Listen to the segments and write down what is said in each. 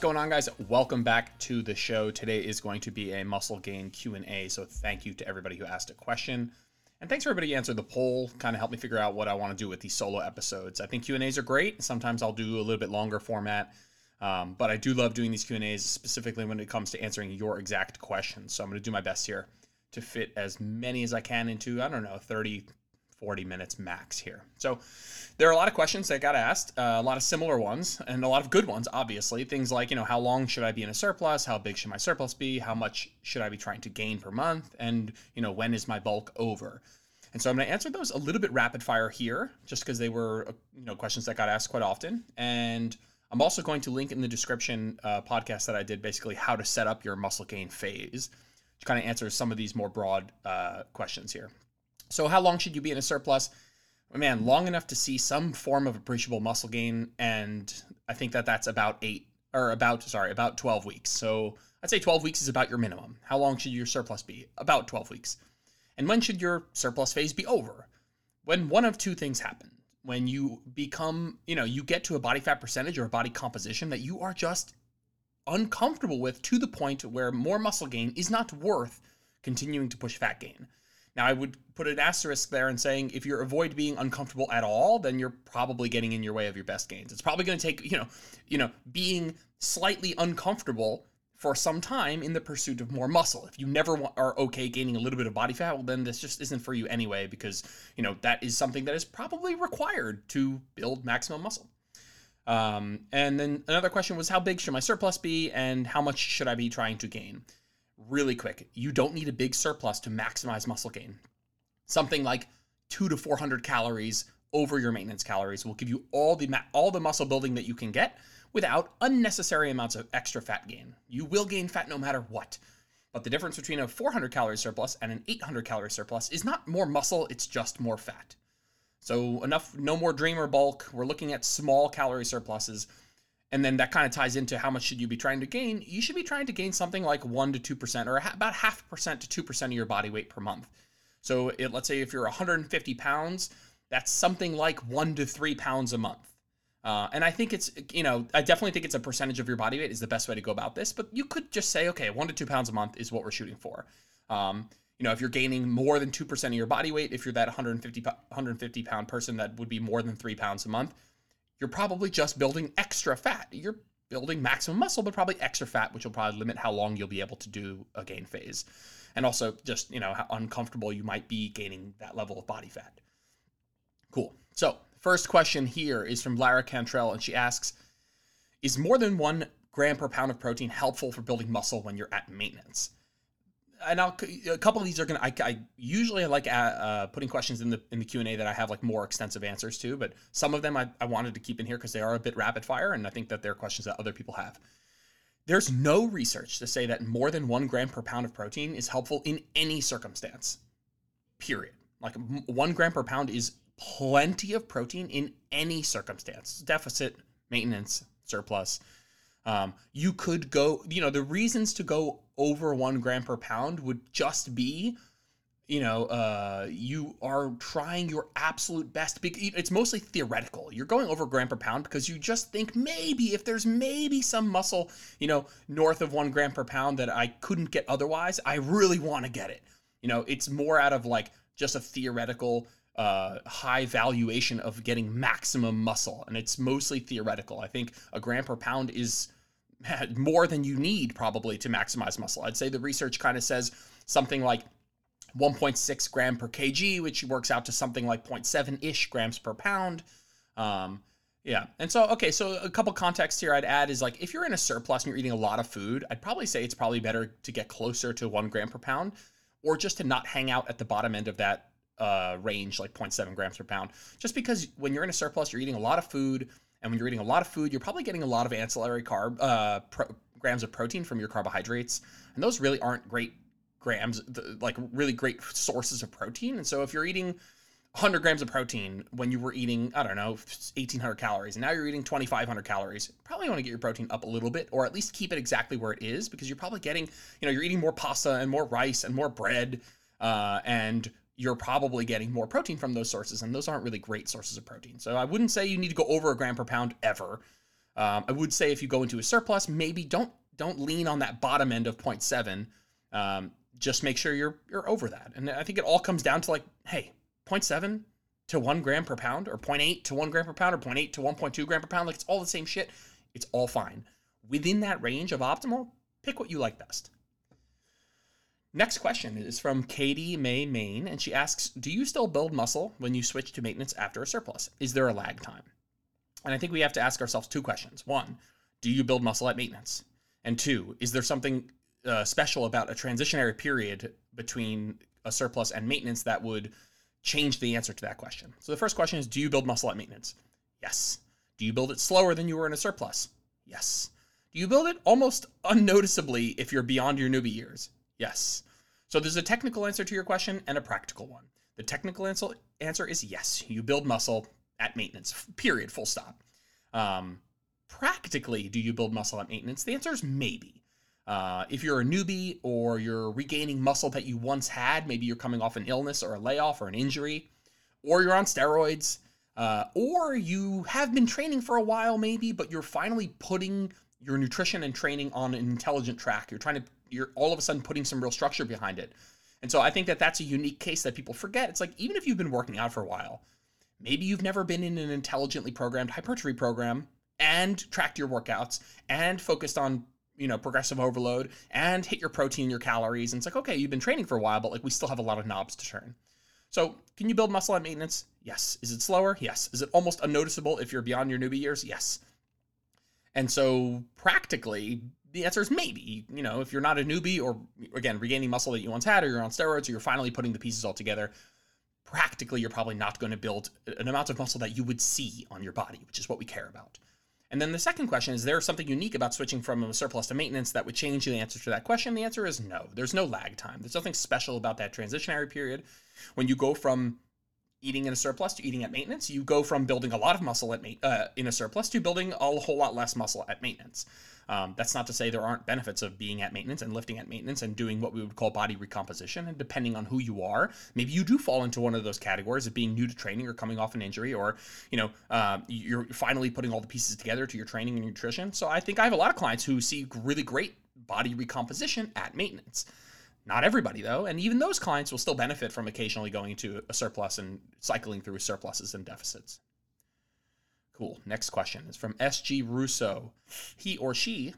going on, guys? Welcome back to the show. Today is going to be a muscle gain Q&A, so thank you to everybody who asked a question. And thanks for everybody who answered the poll, kind of helped me figure out what I want to do with these solo episodes. I think Q&As are great. Sometimes I'll do a little bit longer format, um, but I do love doing these Q&As, specifically when it comes to answering your exact questions. So I'm going to do my best here to fit as many as I can into, I don't know, 30, 40 minutes max here. So there are a lot of questions that got asked, uh, a lot of similar ones, and a lot of good ones, obviously. Things like, you know, how long should I be in a surplus? How big should my surplus be? How much should I be trying to gain per month? And, you know, when is my bulk over? And so I'm going to answer those a little bit rapid fire here, just because they were, uh, you know, questions that got asked quite often. And I'm also going to link in the description uh, podcast that I did, basically how to set up your muscle gain phase, which kind of answers some of these more broad uh, questions here. So, how long should you be in a surplus? Man, long enough to see some form of appreciable muscle gain, and I think that that's about eight or about sorry about 12 weeks. So I'd say 12 weeks is about your minimum. How long should your surplus be? About 12 weeks. And when should your surplus phase be over? When one of two things happen. When you become, you know, you get to a body fat percentage or a body composition that you are just uncomfortable with to the point where more muscle gain is not worth continuing to push fat gain. Now, I would put an asterisk there and saying if you avoid being uncomfortable at all, then you're probably getting in your way of your best gains. It's probably going to take, you know, you know, being slightly uncomfortable for some time in the pursuit of more muscle. If you never are okay gaining a little bit of body fat, well, then this just isn't for you anyway, because, you know, that is something that is probably required to build maximum muscle. Um, and then another question was how big should my surplus be and how much should I be trying to gain? Really quick. You don't need a big surplus to maximize muscle gain. Something like two to 400 calories over your maintenance calories will give you all the all the muscle building that you can get without unnecessary amounts of extra fat gain. You will gain fat no matter what. But the difference between a 400 calorie surplus and an 800 calorie surplus is not more muscle, it's just more fat. So enough, no more dreamer bulk. We're looking at small calorie surpluses and then that kind of ties into how much should you be trying to gain you should be trying to gain something like 1 to 2% or about half percent to 2% of your body weight per month. So it, let's say if you're 150 pounds that's something like 1 to 3 pounds a month. Uh, and i think it's you know i definitely think it's a percentage of your body weight is the best way to go about this but you could just say okay 1 to 2 pounds a month is what we're shooting for. Um, you know if you're gaining more than 2% of your body weight if you're that 150 150 pound person that would be more than 3 pounds a month you're probably just building extra fat. You're building maximum muscle, but probably extra fat, which will probably limit how long you'll be able to do a gain phase. And also just, you know, how uncomfortable you might be gaining that level of body fat. Cool. So, first question here is from Lara Cantrell, and she asks Is more than one gram per pound of protein helpful for building muscle when you're at maintenance? And I'll a couple of these are gonna. I, I usually like uh, uh, putting questions in the in the Q and A that I have like more extensive answers to, but some of them I, I wanted to keep in here because they are a bit rapid fire, and I think that they're questions that other people have. There's no research to say that more than one gram per pound of protein is helpful in any circumstance. Period. Like one gram per pound is plenty of protein in any circumstance, deficit, maintenance, surplus. Um, you could go, you know, the reasons to go over one gram per pound would just be, you know, uh, you are trying your absolute best. It's mostly theoretical. You're going over gram per pound because you just think maybe if there's maybe some muscle, you know, north of one gram per pound that I couldn't get otherwise, I really want to get it. You know, it's more out of like just a theoretical uh, high valuation of getting maximum muscle, and it's mostly theoretical. I think a gram per pound is more than you need probably to maximize muscle. I'd say the research kind of says something like 1.6 gram per kg, which works out to something like 0.7 ish grams per pound. Um, yeah. And so, okay, so a couple contexts here I'd add is like if you're in a surplus and you're eating a lot of food, I'd probably say it's probably better to get closer to one gram per pound or just to not hang out at the bottom end of that uh, range, like 0.7 grams per pound. Just because when you're in a surplus, you're eating a lot of food, and when you're eating a lot of food, you're probably getting a lot of ancillary carb uh, pro- grams of protein from your carbohydrates, and those really aren't great grams, like really great sources of protein. And so if you're eating 100 grams of protein when you were eating, I don't know, 1800 calories, and now you're eating 2500 calories, probably want to get your protein up a little bit, or at least keep it exactly where it is, because you're probably getting, you know, you're eating more pasta and more rice and more bread, uh, and you're probably getting more protein from those sources, and those aren't really great sources of protein. So I wouldn't say you need to go over a gram per pound ever. Um, I would say if you go into a surplus, maybe don't don't lean on that bottom end of 0.7. Um, just make sure you're you're over that. And I think it all comes down to like, hey, 0.7 to one gram per pound, or 0.8 to one gram per pound, or 0.8 to 1.2 gram per pound. Like it's all the same shit. It's all fine. Within that range of optimal, pick what you like best. Next question is from Katie May Main, and she asks Do you still build muscle when you switch to maintenance after a surplus? Is there a lag time? And I think we have to ask ourselves two questions. One, do you build muscle at maintenance? And two, is there something uh, special about a transitionary period between a surplus and maintenance that would change the answer to that question? So the first question is Do you build muscle at maintenance? Yes. Do you build it slower than you were in a surplus? Yes. Do you build it almost unnoticeably if you're beyond your newbie years? Yes. So there's a technical answer to your question and a practical one. The technical answer answer is yes. You build muscle at maintenance, period, full stop. Um, practically, do you build muscle at maintenance? The answer is maybe. Uh, if you're a newbie or you're regaining muscle that you once had, maybe you're coming off an illness or a layoff or an injury, or you're on steroids, uh, or you have been training for a while, maybe, but you're finally putting your nutrition and training on an intelligent track. You're trying to you're all of a sudden putting some real structure behind it. And so I think that that's a unique case that people forget. It's like even if you've been working out for a while, maybe you've never been in an intelligently programmed hypertrophy program and tracked your workouts and focused on you know progressive overload and hit your protein your calories. And it's like okay you've been training for a while but like we still have a lot of knobs to turn. So can you build muscle at maintenance? Yes. Is it slower? Yes. Is it almost unnoticeable if you're beyond your newbie years? Yes. And so practically the answer is maybe. You know, if you're not a newbie or again regaining muscle that you once had, or you're on steroids, or you're finally putting the pieces all together, practically you're probably not going to build an amount of muscle that you would see on your body, which is what we care about. And then the second question is there something unique about switching from a surplus to maintenance that would change the answer to that question? The answer is no. There's no lag time. There's nothing special about that transitionary period. When you go from eating in a surplus to eating at maintenance, you go from building a lot of muscle at uh, in a surplus to building a whole lot less muscle at maintenance. Um, that's not to say there aren't benefits of being at maintenance and lifting at maintenance and doing what we would call body recomposition. And depending on who you are, maybe you do fall into one of those categories of being new to training or coming off an injury, or you know uh, you're finally putting all the pieces together to your training and nutrition. So I think I have a lot of clients who see really great body recomposition at maintenance. Not everybody though, and even those clients will still benefit from occasionally going into a surplus and cycling through surpluses and deficits. Cool. Next question is from SG Russo. He or she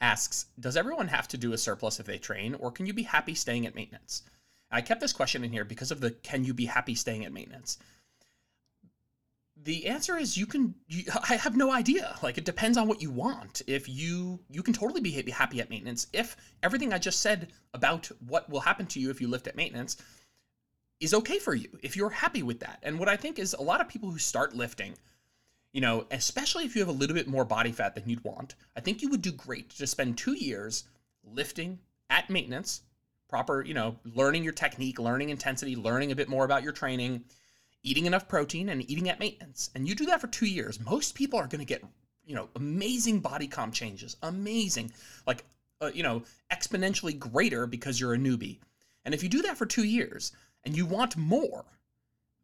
asks Does everyone have to do a surplus if they train, or can you be happy staying at maintenance? I kept this question in here because of the can you be happy staying at maintenance? The answer is you can. You, I have no idea. Like it depends on what you want. If you you can totally be happy at maintenance if everything I just said about what will happen to you if you lift at maintenance is okay for you. If you're happy with that, and what I think is a lot of people who start lifting you know, especially if you have a little bit more body fat than you'd want, I think you would do great to spend two years lifting at maintenance, proper, you know, learning your technique, learning intensity, learning a bit more about your training, eating enough protein, and eating at maintenance. And you do that for two years. Most people are going to get, you know, amazing body comp changes, amazing, like, uh, you know, exponentially greater because you're a newbie. And if you do that for two years and you want more,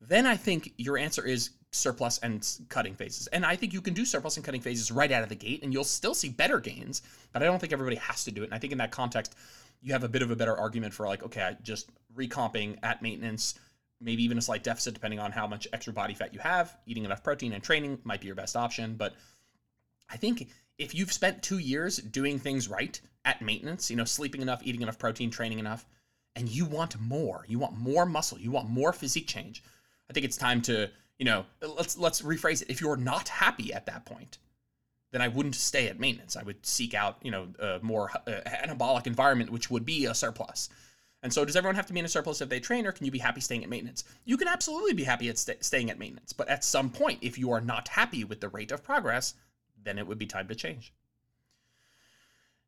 then I think your answer is surplus and cutting phases. And I think you can do surplus and cutting phases right out of the gate and you'll still see better gains, but I don't think everybody has to do it. And I think in that context, you have a bit of a better argument for like, okay, just recomping at maintenance, maybe even a slight deficit depending on how much extra body fat you have, eating enough protein and training might be your best option. But I think if you've spent two years doing things right at maintenance, you know, sleeping enough, eating enough protein, training enough, and you want more, you want more muscle, you want more physique change, I think it's time to you know, let's let's rephrase it. If you're not happy at that point, then I wouldn't stay at maintenance. I would seek out, you know, a more uh, anabolic environment, which would be a surplus. And so, does everyone have to be in a surplus if they train, or can you be happy staying at maintenance? You can absolutely be happy at st- staying at maintenance, but at some point, if you are not happy with the rate of progress, then it would be time to change.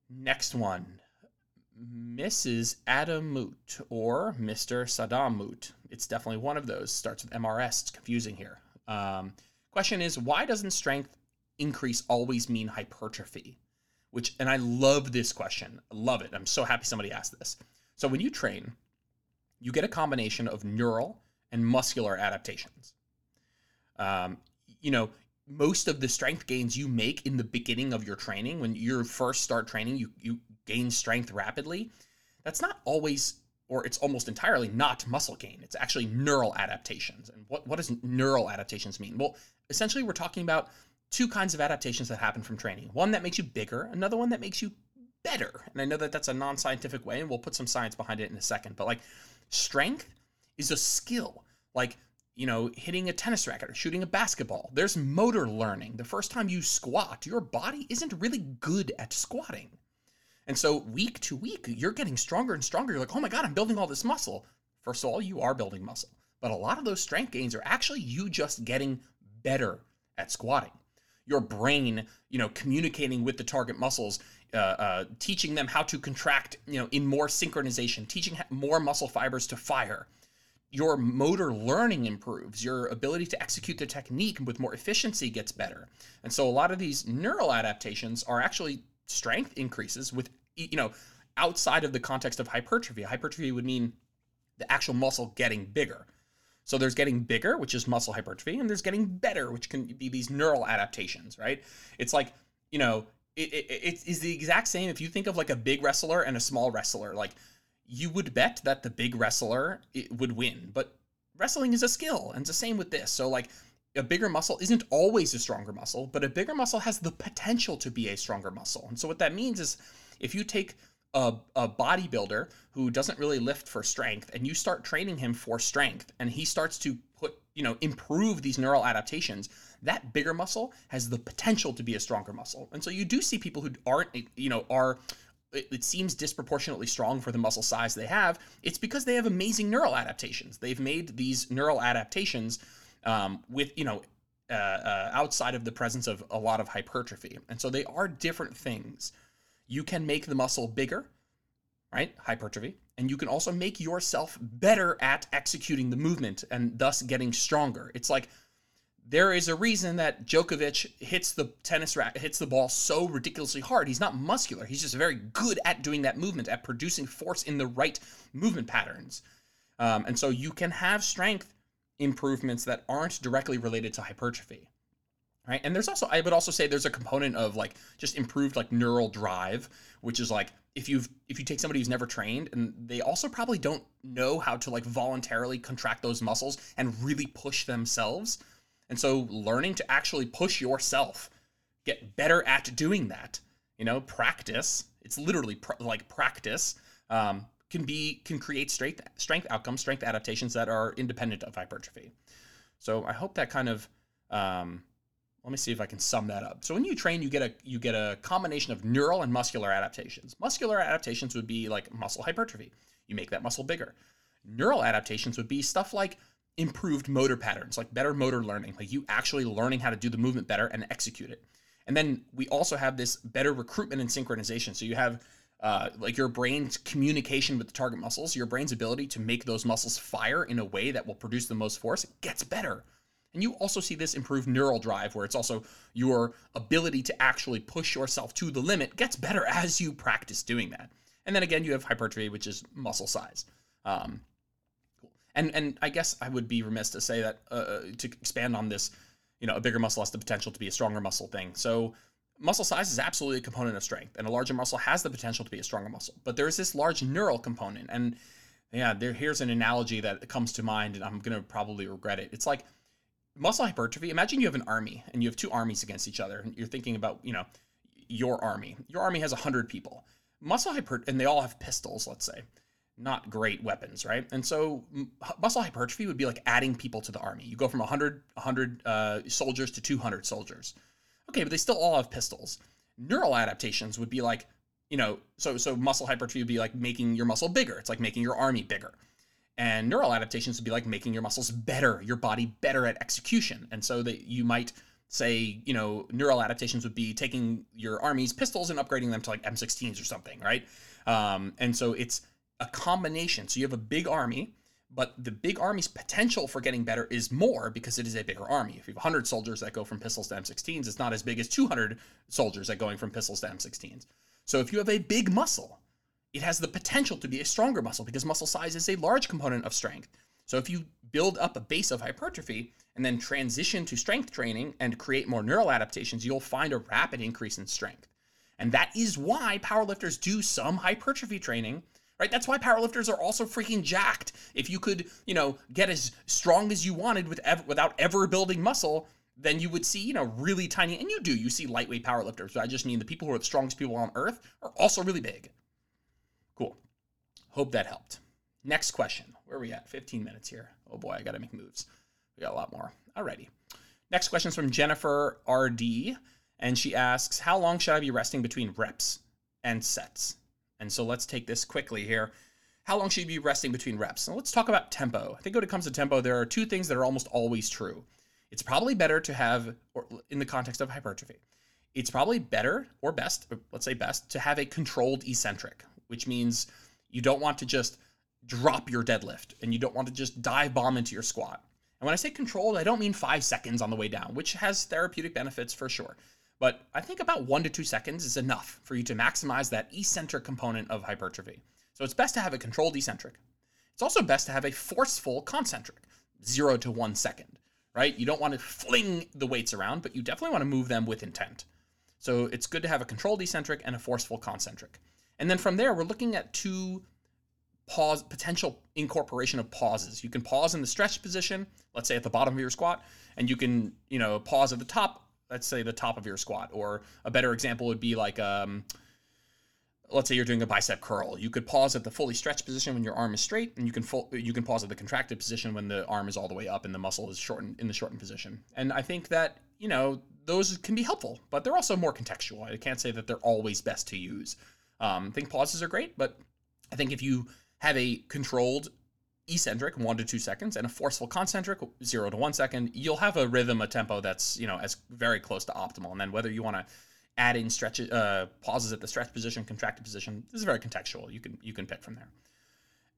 Next one Mrs. Adamut or Mr. Saddamut. It's definitely one of those. Starts with MRS. It's confusing here. Um, question is why doesn't strength increase always mean hypertrophy? Which, and I love this question. Love it. I'm so happy somebody asked this. So when you train, you get a combination of neural and muscular adaptations. Um, you know, most of the strength gains you make in the beginning of your training, when you first start training, you you gain strength rapidly. That's not always or it's almost entirely not muscle gain. It's actually neural adaptations. And what, what does neural adaptations mean? Well, essentially, we're talking about two kinds of adaptations that happen from training one that makes you bigger, another one that makes you better. And I know that that's a non scientific way, and we'll put some science behind it in a second. But like, strength is a skill. Like, you know, hitting a tennis racket or shooting a basketball. There's motor learning. The first time you squat, your body isn't really good at squatting. And so week to week, you're getting stronger and stronger. You're like, oh my God, I'm building all this muscle. First of all, you are building muscle. But a lot of those strength gains are actually you just getting better at squatting. Your brain, you know, communicating with the target muscles, uh, uh, teaching them how to contract, you know, in more synchronization, teaching more muscle fibers to fire. Your motor learning improves. Your ability to execute the technique with more efficiency gets better. And so a lot of these neural adaptations are actually strength increases with you know outside of the context of hypertrophy hypertrophy would mean the actual muscle getting bigger so there's getting bigger which is muscle hypertrophy and there's getting better which can be these neural adaptations right it's like you know it, it, it is the exact same if you think of like a big wrestler and a small wrestler like you would bet that the big wrestler would win but wrestling is a skill and it's the same with this so like a bigger muscle isn't always a stronger muscle, but a bigger muscle has the potential to be a stronger muscle. And so what that means is if you take a, a bodybuilder who doesn't really lift for strength and you start training him for strength and he starts to you know, improve these neural adaptations, that bigger muscle has the potential to be a stronger muscle. And so you do see people who aren't, you know, are it, seems disproportionately strong for the muscle size they have. It's because they have amazing neural adaptations. They've made these neural adaptations um, with you know uh, uh, outside of the presence of a lot of hypertrophy, and so they are different things. You can make the muscle bigger, right? Hypertrophy, and you can also make yourself better at executing the movement and thus getting stronger. It's like there is a reason that Djokovic hits the tennis racket, hits the ball so ridiculously hard. He's not muscular. He's just very good at doing that movement, at producing force in the right movement patterns. Um, and so you can have strength improvements that aren't directly related to hypertrophy right and there's also i would also say there's a component of like just improved like neural drive which is like if you've if you take somebody who's never trained and they also probably don't know how to like voluntarily contract those muscles and really push themselves and so learning to actually push yourself get better at doing that you know practice it's literally pr- like practice um, can be can create strength strength outcomes, strength adaptations that are independent of hypertrophy. So I hope that kind of um, let me see if I can sum that up. So when you train, you get a you get a combination of neural and muscular adaptations. Muscular adaptations would be like muscle hypertrophy. You make that muscle bigger. Neural adaptations would be stuff like improved motor patterns, like better motor learning, like you actually learning how to do the movement better and execute it. And then we also have this better recruitment and synchronization. So you have uh, like your brain's communication with the target muscles, your brain's ability to make those muscles fire in a way that will produce the most force gets better. And you also see this improved neural drive, where it's also your ability to actually push yourself to the limit gets better as you practice doing that. And then again, you have hypertrophy, which is muscle size. Um, and and I guess I would be remiss to say that uh, uh, to expand on this, you know, a bigger muscle has the potential to be a stronger muscle thing. So muscle size is absolutely a component of strength, and a larger muscle has the potential to be a stronger muscle. But there's this large neural component, and yeah, there here's an analogy that comes to mind, and I'm gonna probably regret it. It's like muscle hypertrophy. Imagine you have an army, and you have two armies against each other, and you're thinking about you know your army. Your army has hundred people. Muscle hyper, and they all have pistols. Let's say not great weapons, right? And so muscle hypertrophy would be like adding people to the army. You go from 100, 100 uh, soldiers to 200 soldiers. Okay, but they still all have pistols. Neural adaptations would be like, you know, so so muscle hypertrophy would be like making your muscle bigger. It's like making your army bigger. And neural adaptations would be like making your muscles better, your body better at execution. And so that you might say, you know, neural adaptations would be taking your army's pistols and upgrading them to like M16s or something, right? Um, and so it's a combination. So you have a big army but the big army's potential for getting better is more because it is a bigger army. If you have 100 soldiers that go from pistols to M16s, it's not as big as 200 soldiers that going from pistols to M16s. So if you have a big muscle, it has the potential to be a stronger muscle because muscle size is a large component of strength. So if you build up a base of hypertrophy and then transition to strength training and create more neural adaptations, you'll find a rapid increase in strength. And that is why powerlifters do some hypertrophy training, right? That's why powerlifters are also freaking jacked. If you could, you know, get as strong as you wanted with ev- without ever building muscle, then you would see, you know, really tiny, and you do, you see lightweight powerlifters. But I just mean the people who are the strongest people on earth are also really big. Cool. Hope that helped. Next question. Where are we at? 15 minutes here. Oh boy, I got to make moves. We got a lot more. Alrighty. Next question is from Jennifer RD, and she asks, How long should I be resting between reps and sets? And so let's take this quickly here. How long should you be resting between reps? Now let's talk about tempo. I think when it comes to tempo, there are two things that are almost always true. It's probably better to have, or in the context of hypertrophy, it's probably better or best, let's say best, to have a controlled eccentric, which means you don't want to just drop your deadlift and you don't want to just dive bomb into your squat. And when I say controlled, I don't mean five seconds on the way down, which has therapeutic benefits for sure. But I think about one to two seconds is enough for you to maximize that eccentric component of hypertrophy. So it's best to have a controlled eccentric. It's also best to have a forceful concentric, zero to one second, right? You don't want to fling the weights around, but you definitely want to move them with intent. So it's good to have a controlled eccentric and a forceful concentric. And then from there, we're looking at two pause potential incorporation of pauses. You can pause in the stretch position, let's say at the bottom of your squat, and you can, you know, pause at the top, let's say the top of your squat. Or a better example would be like um let's say you're doing a bicep curl. You could pause at the fully stretched position when your arm is straight, and you can full, you can pause at the contracted position when the arm is all the way up and the muscle is shortened in the shortened position. And I think that you know those can be helpful, but they're also more contextual. I can't say that they're always best to use. Um, I think pauses are great, but I think if you have a controlled eccentric one to two seconds and a forceful concentric zero to one second you'll have a rhythm a tempo that's you know as very close to optimal. And then whether you want to add in stretch uh, pauses at the stretch position contracted position this is very contextual. You can you can pick from there.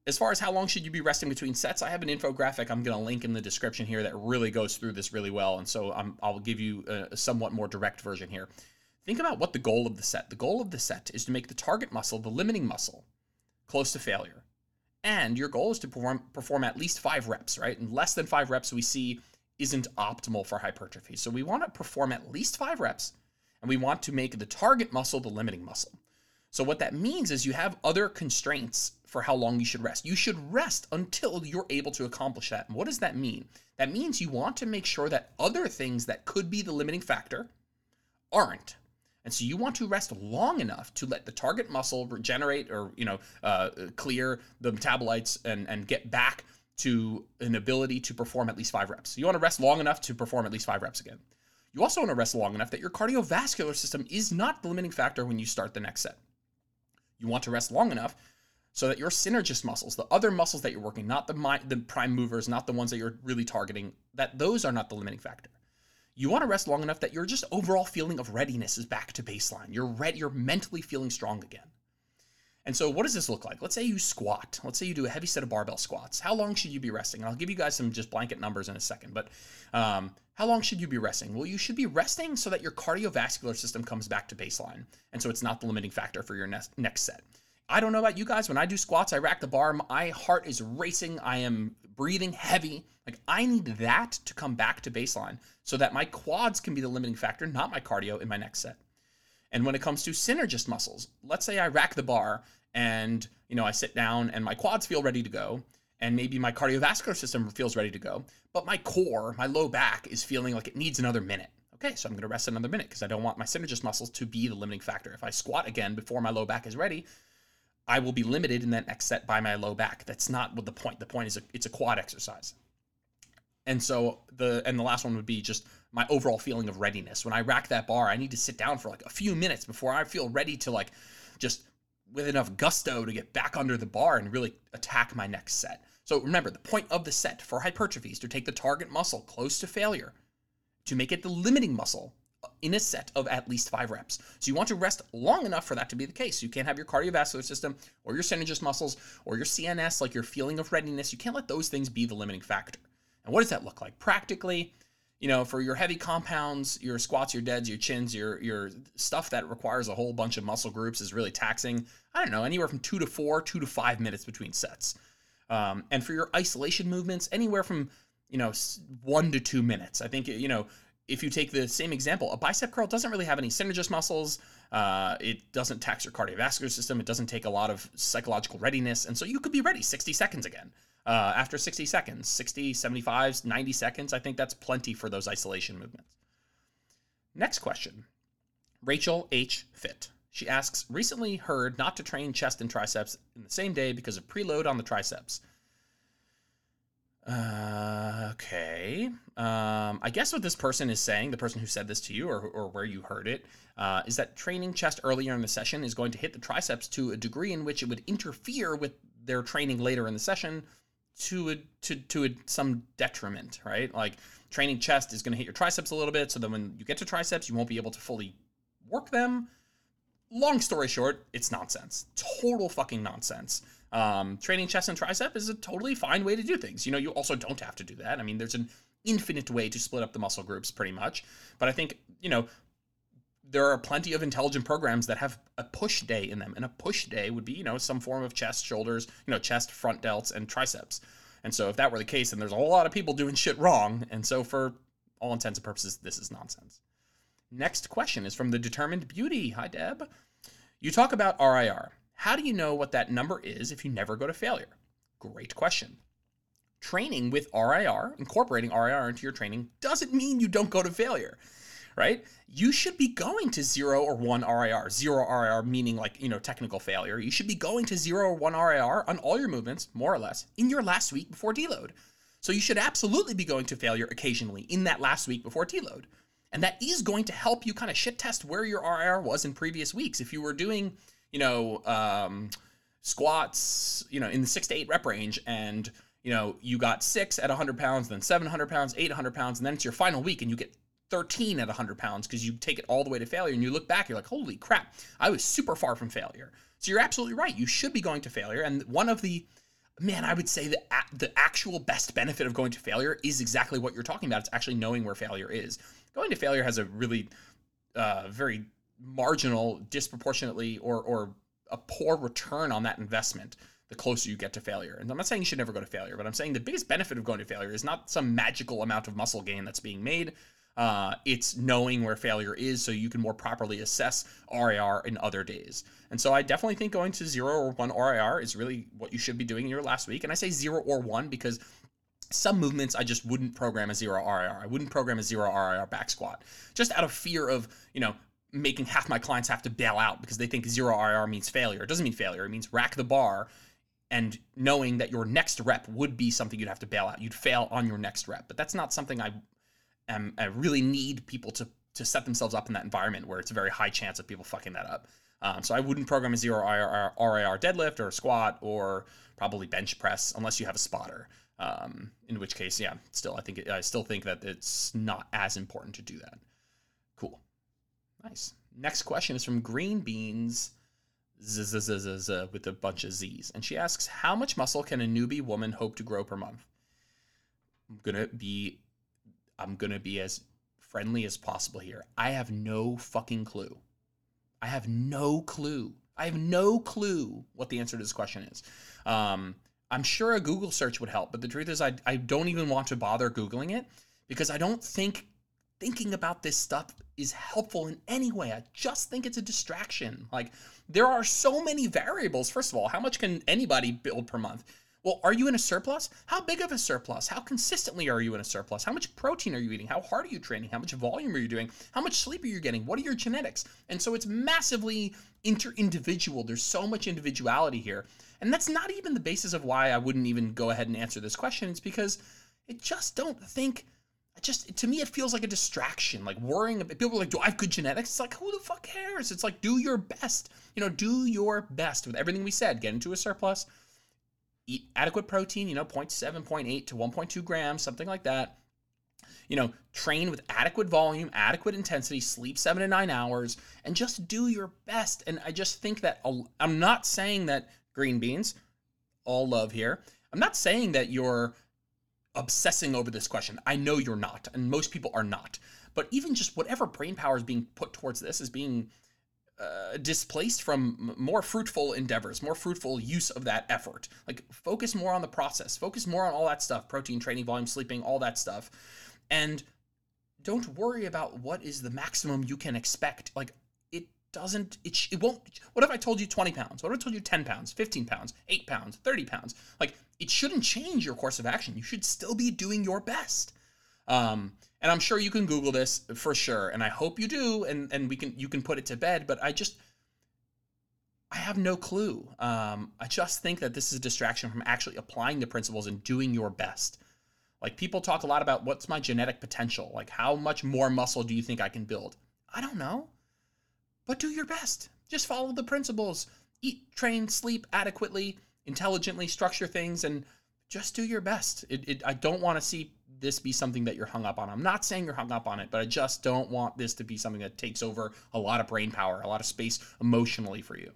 As far as how long should you be resting between sets i have an infographic i'm going to link in the description here that really goes through this really well. And so i i'll give you a somewhat more direct version here think about what the goal of the set the goal of the set is to make the target muscle the limiting muscle close to failure and your goal is to perform perform at least five reps, right? And less than five reps we see isn't optimal for hypertrophy. So we want to perform at least five reps, and we want to make the target muscle the limiting muscle. So what that means is you have other constraints for how long you should rest. You should rest until you're able to accomplish that. And what does that mean? That means you want to make sure that other things that could be the limiting factor aren't. And so you want to rest long enough to let the target muscle regenerate or, you know, uh, clear the metabolites and, and get back to an ability to perform at least five reps. You want to rest long enough to perform at least five reps again. You also want to rest long enough that your cardiovascular system is not the limiting factor when you start the next set. You want to rest long enough so that your synergist muscles, the other muscles that you're working, not the the prime movers, not the ones that you're really targeting, that those are not the limiting factor you want to rest long enough that your just overall feeling of readiness is back to baseline. You're ready, you're mentally feeling strong again. And so what does this look like? Let's say you squat. Let's say you do a heavy set of barbell squats. How long should you be resting? I'll give you guys some just blanket numbers in a second, but um, how long should you be resting? Well, you should be resting so that your cardiovascular system comes back to baseline. And so it's not the limiting factor for your next, next set. I don't know about you guys. When I do squats, I rack the bar. My heart is racing. I am breathing heavy. Like I need that to come back to baseline so that my quads can be the limiting factor, not my cardio in my next set. And when it comes to synergist muscles, let's say I rack the bar and you know I sit down and my quads feel ready to go and maybe my cardiovascular system feels ready to go, but my core, my low back is feeling like it needs another minute. Okay, so I'm going to rest another minute because I don't want my synergist muscles to be the limiting factor. If I squat again before my low back is ready, I will be limited in that next set by my low back. That's not what the point. The point is a, it's a quad exercise. And so the and the last one would be just my overall feeling of readiness. When I rack that bar, I need to sit down for like a few minutes before I feel ready to like just with enough gusto to get back under the bar and really attack my next set. So remember, the point of the set for hypertrophy is to take the target muscle close to failure to make it the limiting muscle in a set of at least five reps. So you want to rest long enough for that to be the case. You can't have your cardiovascular system or your synergist muscles or your CNS, like your feeling of readiness. You can't let those things be the limiting factor. And what does that look like? Practically, you know, for your heavy compounds, your squats, your deads, your chins, your your stuff that requires a whole bunch of muscle groups is really taxing. I don't know, anywhere from two to four, two to five minutes between sets. Um, and for your isolation movements, anywhere from you know one to two minutes. I think you know if you take the same example, a bicep curl doesn't really have any synergist muscles. Uh, it doesn't tax your cardiovascular system. It doesn't take a lot of psychological readiness. And so you could be ready 60 seconds again. Uh, after 60 seconds, 60, 75, 90 seconds, I think that's plenty for those isolation movements. Next question Rachel H. Fit. She asks, recently heard not to train chest and triceps in the same day because of preload on the triceps. Uh, okay. Um, I guess what this person is saying, the person who said this to you or, or where you heard it, uh, is that training chest earlier in the session is going to hit the triceps to a degree in which it would interfere with their training later in the session to a, to to a, some detriment, right? Like training chest is going to hit your triceps a little bit, so then when you get to triceps, you won't be able to fully work them. Long story short, it's nonsense. Total fucking nonsense. Um, training chest and tricep is a totally fine way to do things. You know, you also don't have to do that. I mean, there's an infinite way to split up the muscle groups pretty much. But I think, you know, there are plenty of intelligent programs that have a push day in them. And a push day would be, you know, some form of chest, shoulders, you know, chest, front delts, and triceps. And so if that were the case, then there's a whole lot of people doing shit wrong. And so for all intents and purposes, this is nonsense. Next question is from the Determined Beauty. Hi, Deb. You talk about RIR. How do you know what that number is if you never go to failure? Great question. Training with RIR, incorporating RIR into your training, doesn't mean you don't go to failure, right? You should be going to zero or one RIR. Zero RIR meaning like, you know, technical failure. You should be going to zero or one RIR on all your movements, more or less, in your last week before deload. So you should absolutely be going to failure occasionally in that last week before deload. And that is going to help you kind of shit test where your RIR was in previous weeks. If you were doing, you know, um, squats, you know, in the six to eight rep range, and you know, you got six at 100 pounds, then 700 pounds, 800 pounds, and then it's your final week, and you get 13 at 100 pounds because you take it all the way to failure, and you look back, you're like, holy crap, I was super far from failure. So you're absolutely right. You should be going to failure, and one of the man, I would say that the actual best benefit of going to failure is exactly what you're talking about. It's actually knowing where failure is. Going to failure has a really uh, very marginal, disproportionately, or or a poor return on that investment the closer you get to failure. And I'm not saying you should never go to failure, but I'm saying the biggest benefit of going to failure is not some magical amount of muscle gain that's being made. Uh, it's knowing where failure is so you can more properly assess RIR in other days. And so I definitely think going to zero or one RIR is really what you should be doing in your last week. And I say zero or one because some movements I just wouldn't program a zero RIR. I wouldn't program a zero RIR back squat just out of fear of, you know, making half my clients have to bail out because they think zero IR means failure. It doesn't mean failure. It means rack the bar and knowing that your next rep would be something you'd have to bail out. You'd fail on your next rep. But that's not something I am I really need people to to set themselves up in that environment where it's a very high chance of people fucking that up. Um, so I wouldn't program a zero IR, RIR deadlift or squat or probably bench press unless you have a spotter. Um, in which case, yeah, still I think I still think that it's not as important to do that. Nice. Next question is from Green Beans, with a bunch of Z's, and she asks, "How much muscle can a newbie woman hope to grow per month?" I'm gonna be, I'm gonna be as friendly as possible here. I have no fucking clue. I have no clue. I have no clue what the answer to this question is. Um, I'm sure a Google search would help, but the truth is, I, I don't even want to bother Googling it because I don't think thinking about this stuff is helpful in any way. I just think it's a distraction. Like, there are so many variables. First of all, how much can anybody build per month? Well, are you in a surplus? How big of a surplus? How consistently are you in a surplus? How much protein are you eating? How hard are you training? How much volume are you doing? How much sleep are you getting? What are your genetics? And so it's massively inter individual. There's so much individuality here. And that's not even the basis of why I wouldn't even go ahead and answer this question. It's because I just don't think just to me it feels like a distraction like worrying about people like do i have good genetics it's like who the fuck cares it's like do your best you know do your best with everything we said get into a surplus eat adequate protein, you know, 0.7, 0.8 to 1.2 grams, something like that. You know, train with adequate volume, adequate intensity, sleep seven to nine hours, and just do your best. And I just think that I'm not saying that green beans, all love here. I'm not saying that you're obsessing over this question. I know you're not, and most people are not. But even just whatever brain power is being put towards this is being uh, displaced from more fruitful endeavors, more fruitful use of that effort. Like focus more on the process, focus more on all that stuff, protein, training, volume, sleeping, all that stuff. And don't worry about what is the maximum you can expect. Like it doesn't, it, sh- it won't. What if I told you 20 pounds? What if I told you 10 pounds, 15 pounds, 8 pounds, 30 pounds? Like it shouldn't change your course of action. You should still be doing your best. Um, and I'm sure you can Google this for sure, and I hope you do, and and we can you can put it to bed. But I just I have no clue. Um, I just think that this is a distraction from actually applying the principles and doing your best. Like people talk a lot about what's my genetic potential, like how much more muscle do you think I can build? I don't know, but do your best. Just follow the principles. Eat, train, sleep adequately, intelligently, structure things, and just do your best. It, it, I don't want to see this be something that you're hung up on. I'm not saying you're hung up on it, but I just don't want this to be something that takes over a lot of brain power, a lot of space emotionally for you.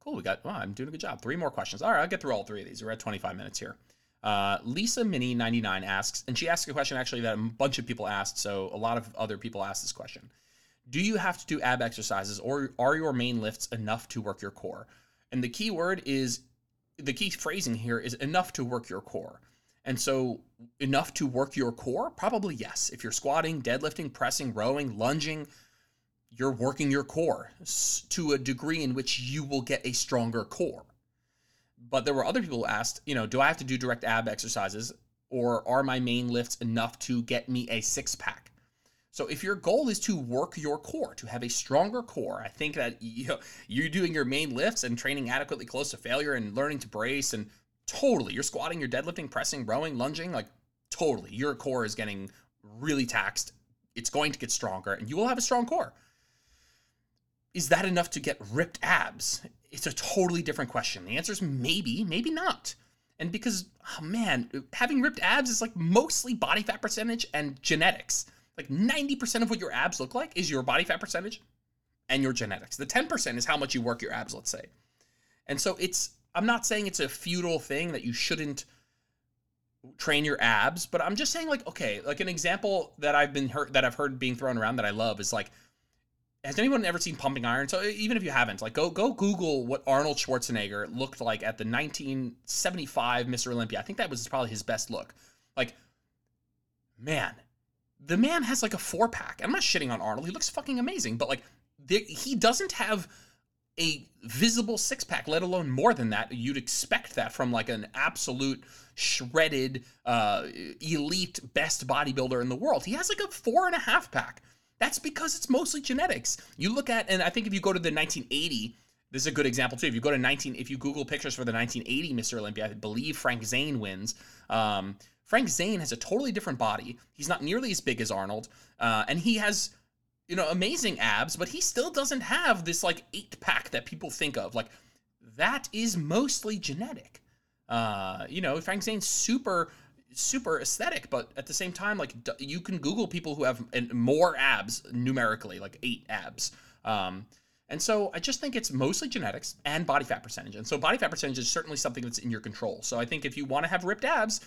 Cool. We got, oh, I'm doing a good job. Three more questions. All right, I'll get through all three of these. We're at 25 minutes here. Uh, Lisa Mini 99 asks, and she asked a question actually that a bunch of people asked. So a lot of other people asked this question. Do you have to do ab exercises or are your main lifts enough to work your core? And the key word is the key phrasing here is enough to work your core. And so, enough to work your core? Probably yes. If you're squatting, deadlifting, pressing, rowing, lunging, you're working your core to a degree in which you will get a stronger core. But there were other people who asked, you know, do I have to do direct ab exercises or are my main lifts enough to get me a six pack? So if your goal is to work your core, to have a stronger core, I think that you you're doing your main lifts and training adequately close to failure and learning to brace and totally you're squatting, you're deadlifting, pressing, rowing, lunging, like totally your core is getting really taxed. It's going to get stronger and you will have a strong core. Is that enough to get ripped abs? It's a totally different question. The answer is maybe, maybe not. And because, oh man, having ripped abs is like mostly body fat percentage and genetics. Like 90% of what your abs look like is your body fat percentage and your genetics. The 10% is how much you work your abs, let's say. And so it's I'm not saying it's a futile thing that you shouldn't train your abs, but I'm just saying like okay, like an example that I've been heard that I've heard being thrown around that I love is like has anyone ever seen Pumping Iron? So even if you haven't, like go go Google what Arnold Schwarzenegger looked like at the 1975 Mr. Olympia. I think that was probably his best look. Like man, the man has like a four pack. I'm not shitting on Arnold. He looks fucking amazing, but like he doesn't have a visible six pack, let alone more than that. You'd expect that from like an absolute shredded, uh, elite, best bodybuilder in the world. He has like a four and a half pack. That's because it's mostly genetics. You look at, and I think if you go to the 1980, this is a good example too. If you go to 19, if you Google pictures for the 1980 Mr. Olympia, I believe Frank Zane wins. Um, Frank Zane has a totally different body. He's not nearly as big as Arnold, uh, and he has you know, amazing abs, but he still doesn't have this like eight pack that people think of. Like that is mostly genetic. Uh, you know, Frank Zane's super super aesthetic, but at the same time, like you can Google people who have more abs numerically, like eight abs. Um, and so I just think it's mostly genetics and body fat percentage. And so body fat percentage is certainly something that's in your control. So I think if you want to have ripped abs,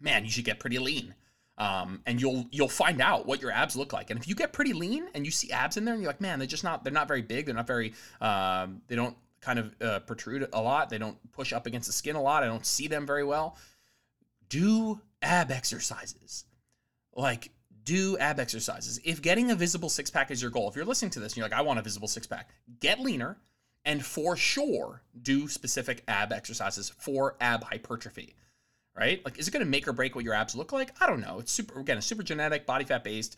man, you should get pretty lean um, and you'll you'll find out what your abs look like. And if you get pretty lean and you see abs in there, and you're like, man, they're just not they're not very big. They're not very um, they don't kind of uh, protrude a lot. They don't push up against the skin a lot. I don't see them very well. Do ab exercises, like do ab exercises. If getting a visible six pack is your goal, if you're listening to this and you're like, I want a visible six pack, get leaner. And for sure, do specific ab exercises for ab hypertrophy right? Like, is it going to make or break what your abs look like? I don't know. It's super, again, super genetic, body fat based.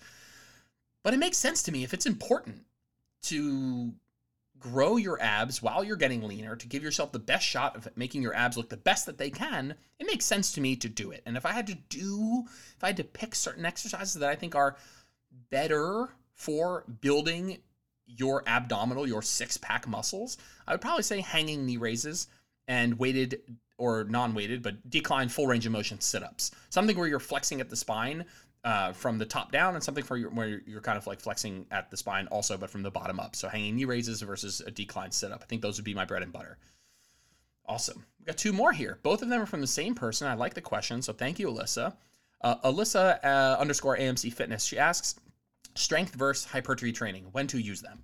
But it makes sense to me if it's important to grow your abs while you're getting leaner to give yourself the best shot of making your abs look the best that they can, it makes sense to me to do it. And if I had to do, if I had to pick certain exercises that I think are better for building your abdominal, your six pack muscles, I would probably say hanging knee raises and weighted or non-weighted, but decline full range of motion sit-ups. Something where you're flexing at the spine uh, from the top down, and something for your, where you're kind of like flexing at the spine also, but from the bottom up. So hanging knee raises versus a decline sit-up. I think those would be my bread and butter. Awesome. We got two more here. Both of them are from the same person. I like the question, so thank you, Alyssa. Uh, Alyssa uh, underscore AMC Fitness. She asks, strength versus hypertrophy training. When to use them?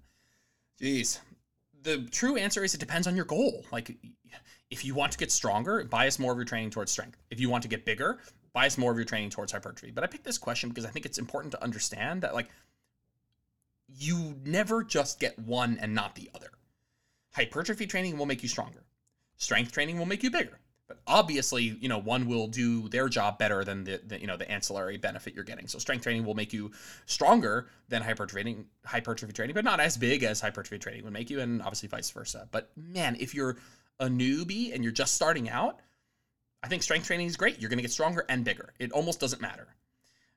Jeez. The true answer is it depends on your goal. Like, if you want to get stronger, bias more of your training towards strength. If you want to get bigger, bias more of your training towards hypertrophy. But I picked this question because I think it's important to understand that, like, you never just get one and not the other. Hypertrophy training will make you stronger. Strength training will make you bigger. But obviously, you know, one will do their job better than the, the, you know the ancillary benefit you're getting. So strength training will make you stronger than hypertrophy training, hypertrophy training, but not as big as hypertrophy training would make you, and obviously vice versa. But man, if you're a newbie and you're just starting out, I think strength training is great. You're going to get stronger and bigger. It almost doesn't matter.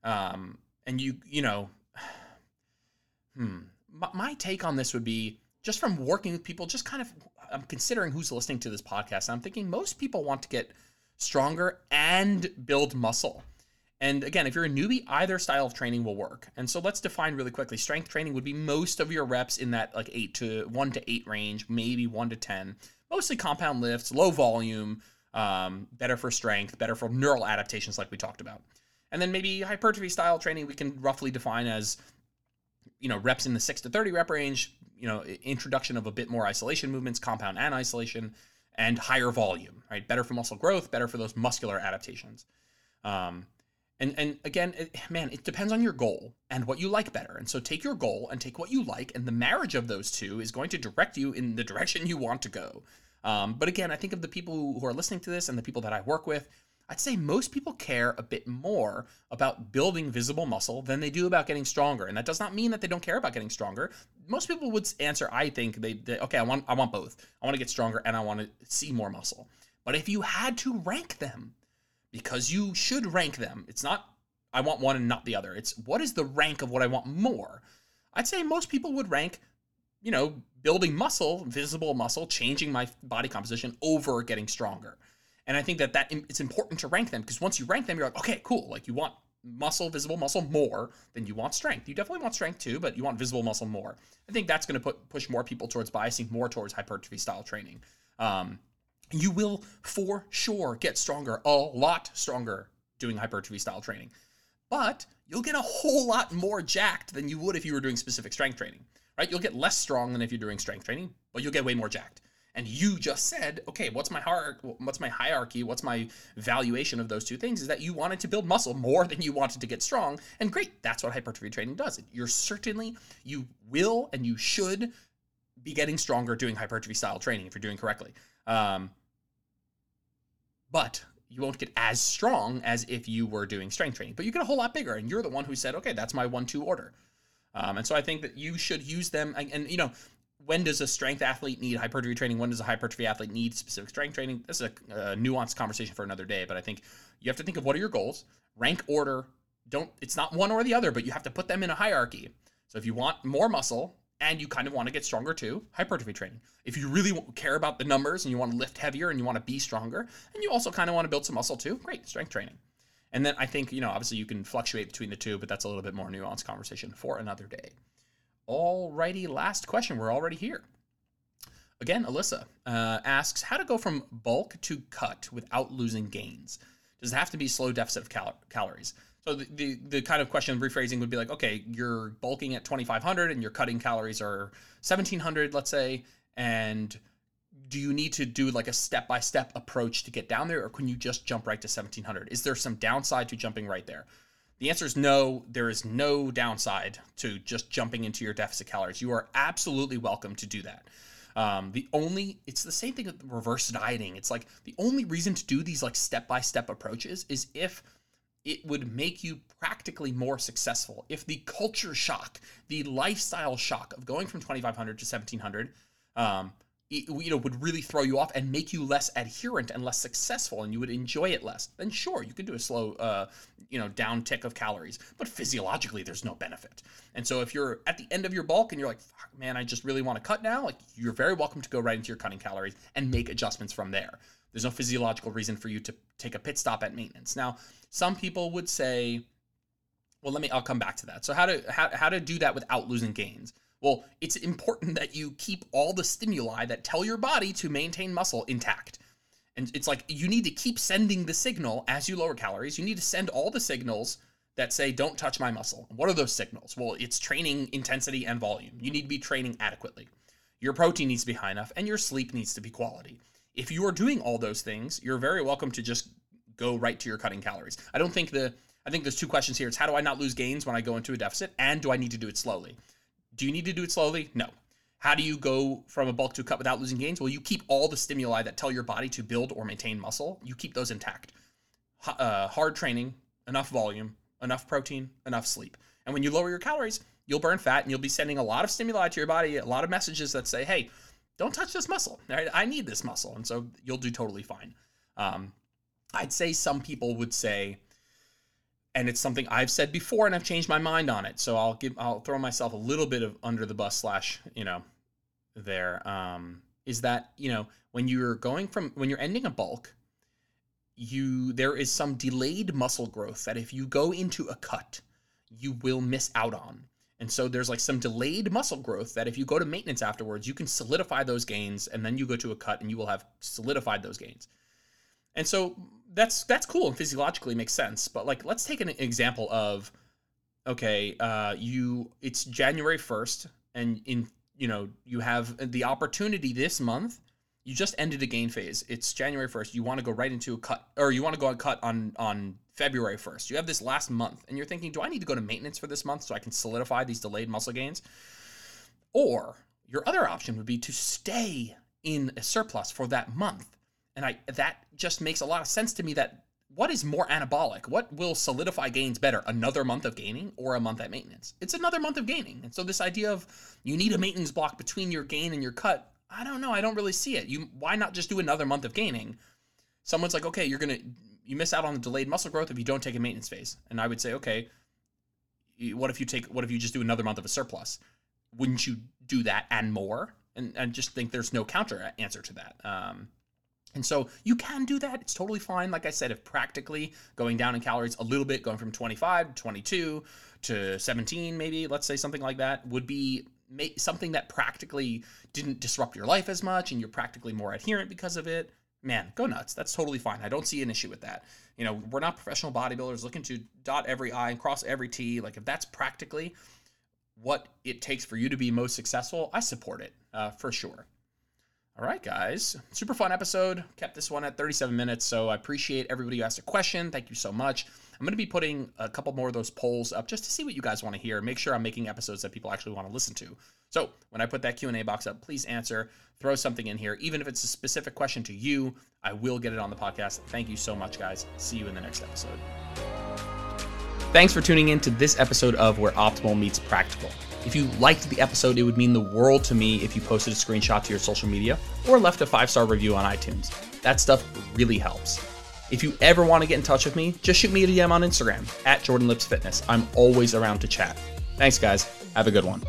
Um, and you you know, hmm, my, my take on this would be just from working with people, just kind of I'm considering who's listening to this podcast. I'm thinking most people want to get stronger and build muscle. And again, if you're a newbie, either style of training will work. And so let's define really quickly. Strength training would be most of your reps in that like eight to one to eight range, maybe one to 10. Mostly compound lifts, low volume, um, better for strength, better for neural adaptations, like we talked about. And then maybe hypertrophy style training we can roughly define as you know reps in the 6 to 30 rep range you know introduction of a bit more isolation movements compound and isolation and higher volume right? Better for muscle growth better for those muscular adaptations. Um, and and again it, man it depends on your goal and what you like better. And so take your goal and take what you like and the marriage of those two is going to direct you in the direction you want to go. Um, but again i think of the people who, who are listening to this and the people that i work with I'd say most people care a bit more about building visible muscle than they do about getting stronger. And that does not mean that they don't care about getting stronger. Most people would answer, I think they, they okay, I want I want both. I want to get stronger and I want to see more muscle. But if you had to rank them, because you should rank them, it's not I want one and not the other. It's what is the rank of what I want more? I'd say most people would rank, you know, building muscle, visible muscle, changing my body composition over getting stronger. And I think that that it's important to rank them because once you rank them, you're like, okay, cool. Like you want muscle, visible muscle more than you want strength. You definitely want strength too, but you want visible muscle more. I think that's going to put push more people towards biasing more towards hypertrophy style training. Um, you will for sure get stronger, a lot stronger doing hypertrophy style training, but you'll get a whole lot more jacked than you would if you were doing specific strength training. Right? You'll get less strong than if you're doing strength training, but you'll get way more jacked and you just said, okay, what's my hierarchy? What's my hierarchy? What's my valuation of those two things? Is that you wanted to build muscle more than you wanted to get strong, and great, that's what hypertrophy training does. You're certainly you will and you should be getting stronger doing hypertrophy style training if you're doing correctly. Um, but you won't get as strong as if you were doing strength training, but you get a whole lot bigger. And you're the one who said, okay, that's my one-two order. Um, and so I think that you should use them. And, and, you know, when does a strength athlete need hypertrophy training? When does a hypertrophy athlete need specific strength training? This is a, a, nuanced conversation for another day, but I think you have to think of what are your goals, rank order. Don't it's not one or the other, but you have to put them in a hierarchy. So if you want more muscle and you kind of want to get stronger too, hypertrophy training. If you really care about the numbers and you want to lift heavier and you want to be stronger, and you also kind of want to build some muscle too, great, strength training. And then I think, you know, obviously you can fluctuate between the two, but that's a little bit more nuanced conversation for another day. Alrighty, last question. We're already here. Again, Alyssa uh, asks how to go from bulk to cut without losing gains. Does it have to be slow deficit of cal- calories? So the, the, the kind of question rephrasing would be like, okay, you're bulking at 2,500 and your cutting calories are 1,700, let's say, and do you need to do like a step by step approach to get down there, or can you just jump right to 1,700? Is there some downside to jumping right there? The answer is no. There is no downside to just jumping into your deficit calories. You are absolutely welcome to do that. Um, the only it's the same thing with reverse dieting. It's like the only reason to do these like step by step approaches is if it would make you practically more successful. If the culture shock, the lifestyle shock of going from 2500 to 1700 um, you know would really throw you off and make you less adherent and less successful and you would enjoy it less then sure you could do a slow uh, you know down tick of calories. But physiologically there's no benefit. And so if you're at the end of your bulk and you're like fuck man i just really want to cut now like you're very welcome to go right into your cutting calories and make adjustments from there. There's no physiological reason for you to take a pit stop at maintenance. Now some people would say well let me i'll come back to that. So how to how, how to do that without losing gains well, it's important that you keep all the stimuli that tell your body to maintain muscle intact. And it's like you need to keep sending the signal as you lower calories. You need to send all the signals that say, don't touch my muscle. What are those signals? Well, it's training intensity and volume. You need to be training adequately. your protein needs to be high enough, and your sleep needs to be quality. If you are doing all those things, you're very welcome to just go right to your cutting calories. I don't think the I think there's two questions here. It's how do I not lose gains when I go into a deficit, and do I need to do it slowly? Do you need to do it slowly? No. How do you go from a bulk to a cut without losing gains? Well, you keep all the stimuli that tell your body to build or maintain muscle. You keep those intact. Uh, hard training, enough volume, enough protein, enough sleep. And when you lower your calories, you'll burn fat and you'll be sending a lot of stimuli to your body, a lot of messages that say, hey, don't touch this muscle. I need this muscle. And so you'll do totally fine. Um, I'd say some people would say, and it's something I've said before and I've changed my mind on it. So I'll give I'll throw myself a little bit of under the bus slash, you know, there. Um, is that, you know, when you're going from when you're ending a bulk, you there is some delayed muscle growth that if you go into a cut, you will miss out on. And so there's like some delayed muscle growth that if you go to maintenance afterwards, you can solidify those gains and then you go to a cut and you will have solidified those gains. And so that's that's cool and physiologically makes sense. But like let's take an example of okay, uh you it's January 1st and in you know, you have the opportunity this month you just ended a gain phase. It's January 1st. You want to go right into a cut or you want to go on cut on on February 1st. You have this last month and you're thinking, "Do I need to go to maintenance for this month so I can solidify these delayed muscle gains?" Or your other option would be to stay in a surplus for that month. And I that just makes a lot of sense to me that what is more anabolic? What will solidify gains better? Another month of gaining or a month at maintenance? It's another month of gaining. And so this idea of you need a maintenance block between your gain and your cut I don't know. I don't really see it. You why not just do another month of gaining? Someone's like, okay, you're gonna you miss out on the delayed muscle growth if you don't take a maintenance phase. And I would say, okay, what if you take what if you just do another month of a surplus? Wouldn't you do that and more? And and just think there's no counter answer to that. Um, and so you can do that. It's totally fine. Like I said, if practically going down in calories a little bit, going from 25 to 22 to 17, maybe, let's say something like that, would be something that practically didn't disrupt your life as much and you're practically more adherent because of it, man, go nuts. That's totally fine. I don't see an issue with that. You know, we're not professional bodybuilders looking to dot every I and cross every T. Like, if that's practically what it takes for you to be most successful, I support it uh, for sure. All right, guys. Super fun episode. Kept this one at 37 minutes. So I appreciate everybody who asked a question. Thank you so much. I'm going to be putting a couple more of those polls up just to see what you guys want to hear. Make sure I'm making episodes that people actually want to listen to. So when I put that Q&A box up, please answer, throw something in here. Even if it's a specific question to you, I will get it on the podcast. Thank you so much, guys. See you in the next episode. Thanks for tuning in to this episode of Where Optimal Meets Practical. If you liked the episode, it would mean the world to me if you posted a screenshot to your social media or left a five star review on iTunes. That stuff really helps. If you ever want to get in touch with me, just shoot me a DM on Instagram at Jordan Lips Fitness. I'm always around to chat. Thanks, guys. Have a good one.